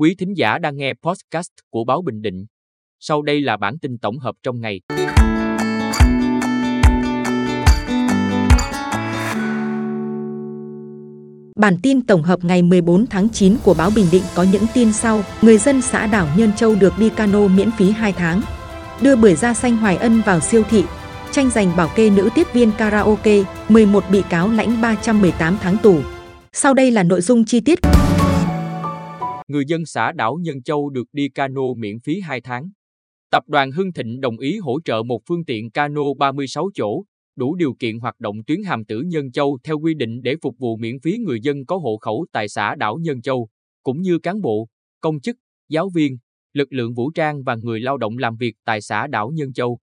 Quý thính giả đang nghe podcast của Báo Bình Định. Sau đây là bản tin tổng hợp trong ngày. Bản tin tổng hợp ngày 14 tháng 9 của Báo Bình Định có những tin sau. Người dân xã đảo Nhân Châu được đi cano miễn phí 2 tháng. Đưa bưởi da xanh Hoài Ân vào siêu thị. Tranh giành bảo kê nữ tiếp viên karaoke, 11 bị cáo lãnh 318 tháng tù. Sau đây là nội dung chi tiết. Người dân xã đảo Nhân Châu được đi cano miễn phí 2 tháng. Tập đoàn Hưng Thịnh đồng ý hỗ trợ một phương tiện cano 36 chỗ, đủ điều kiện hoạt động tuyến hàm tử Nhân Châu theo quy định để phục vụ miễn phí người dân có hộ khẩu tại xã đảo Nhân Châu, cũng như cán bộ, công chức, giáo viên, lực lượng vũ trang và người lao động làm việc tại xã đảo Nhân Châu.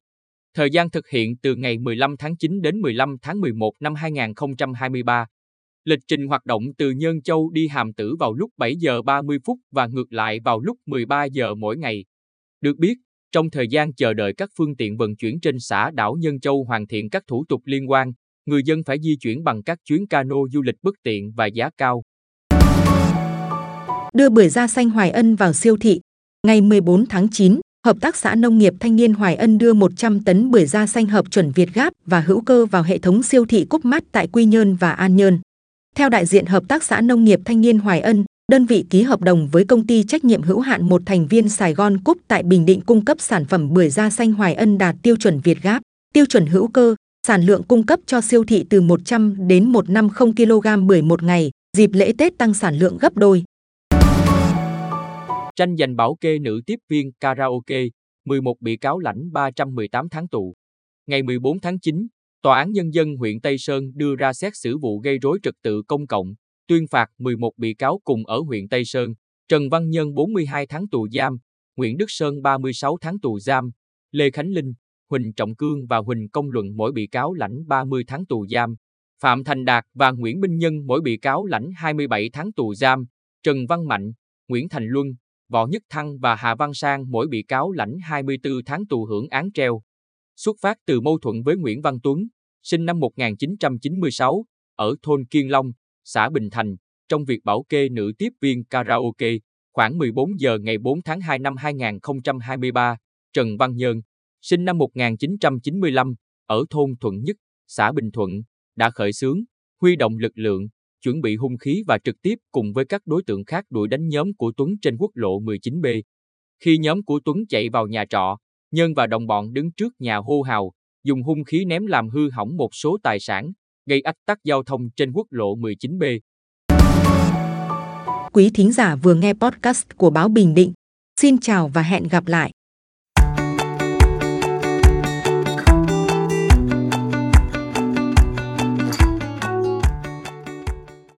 Thời gian thực hiện từ ngày 15 tháng 9 đến 15 tháng 11 năm 2023. Lịch trình hoạt động từ Nhân Châu đi Hàm Tử vào lúc 7 giờ 30 phút và ngược lại vào lúc 13 giờ mỗi ngày. Được biết, trong thời gian chờ đợi các phương tiện vận chuyển trên xã đảo Nhân Châu hoàn thiện các thủ tục liên quan, người dân phải di chuyển bằng các chuyến cano du lịch bất tiện và giá cao. Đưa bưởi da xanh Hoài Ân vào siêu thị. Ngày 14 tháng 9, Hợp tác xã Nông nghiệp Thanh niên Hoài Ân đưa 100 tấn bưởi da xanh hợp chuẩn Việt Gáp và hữu cơ vào hệ thống siêu thị Cúc Mát tại Quy Nhơn và An Nhơn. Theo đại diện Hợp tác xã Nông nghiệp Thanh niên Hoài Ân, đơn vị ký hợp đồng với công ty trách nhiệm hữu hạn một thành viên Sài Gòn Cúp tại Bình Định cung cấp sản phẩm bưởi da xanh Hoài Ân đạt tiêu chuẩn Việt Gáp, tiêu chuẩn hữu cơ, sản lượng cung cấp cho siêu thị từ 100 đến 150 kg bưởi một ngày, dịp lễ Tết tăng sản lượng gấp đôi. Tranh giành bảo kê nữ tiếp viên karaoke, 11 bị cáo lãnh 318 tháng tù. Ngày 14 tháng 9, Tòa án Nhân dân huyện Tây Sơn đưa ra xét xử vụ gây rối trật tự công cộng, tuyên phạt 11 bị cáo cùng ở huyện Tây Sơn, Trần Văn Nhân 42 tháng tù giam, Nguyễn Đức Sơn 36 tháng tù giam, Lê Khánh Linh, Huỳnh Trọng Cương và Huỳnh Công Luận mỗi bị cáo lãnh 30 tháng tù giam, Phạm Thành Đạt và Nguyễn Minh Nhân mỗi bị cáo lãnh 27 tháng tù giam, Trần Văn Mạnh, Nguyễn Thành Luân, Võ Nhất Thăng và Hà Văn Sang mỗi bị cáo lãnh 24 tháng tù hưởng án treo. Xuất phát từ mâu thuẫn với Nguyễn Văn Tuấn, sinh năm 1996, ở thôn Kiên Long, xã Bình Thành, trong việc bảo kê nữ tiếp viên karaoke, khoảng 14 giờ ngày 4 tháng 2 năm 2023, Trần Văn Nhơn, sinh năm 1995, ở thôn Thuận Nhất, xã Bình Thuận, đã khởi xướng, huy động lực lượng, chuẩn bị hung khí và trực tiếp cùng với các đối tượng khác đuổi đánh nhóm của Tuấn trên quốc lộ 19B. Khi nhóm của Tuấn chạy vào nhà trọ, Nhân và đồng bọn đứng trước nhà hô hào, dùng hung khí ném làm hư hỏng một số tài sản, gây ách tắc giao thông trên quốc lộ 19B. Quý thính giả vừa nghe podcast của Báo Bình Định. Xin chào và hẹn gặp lại.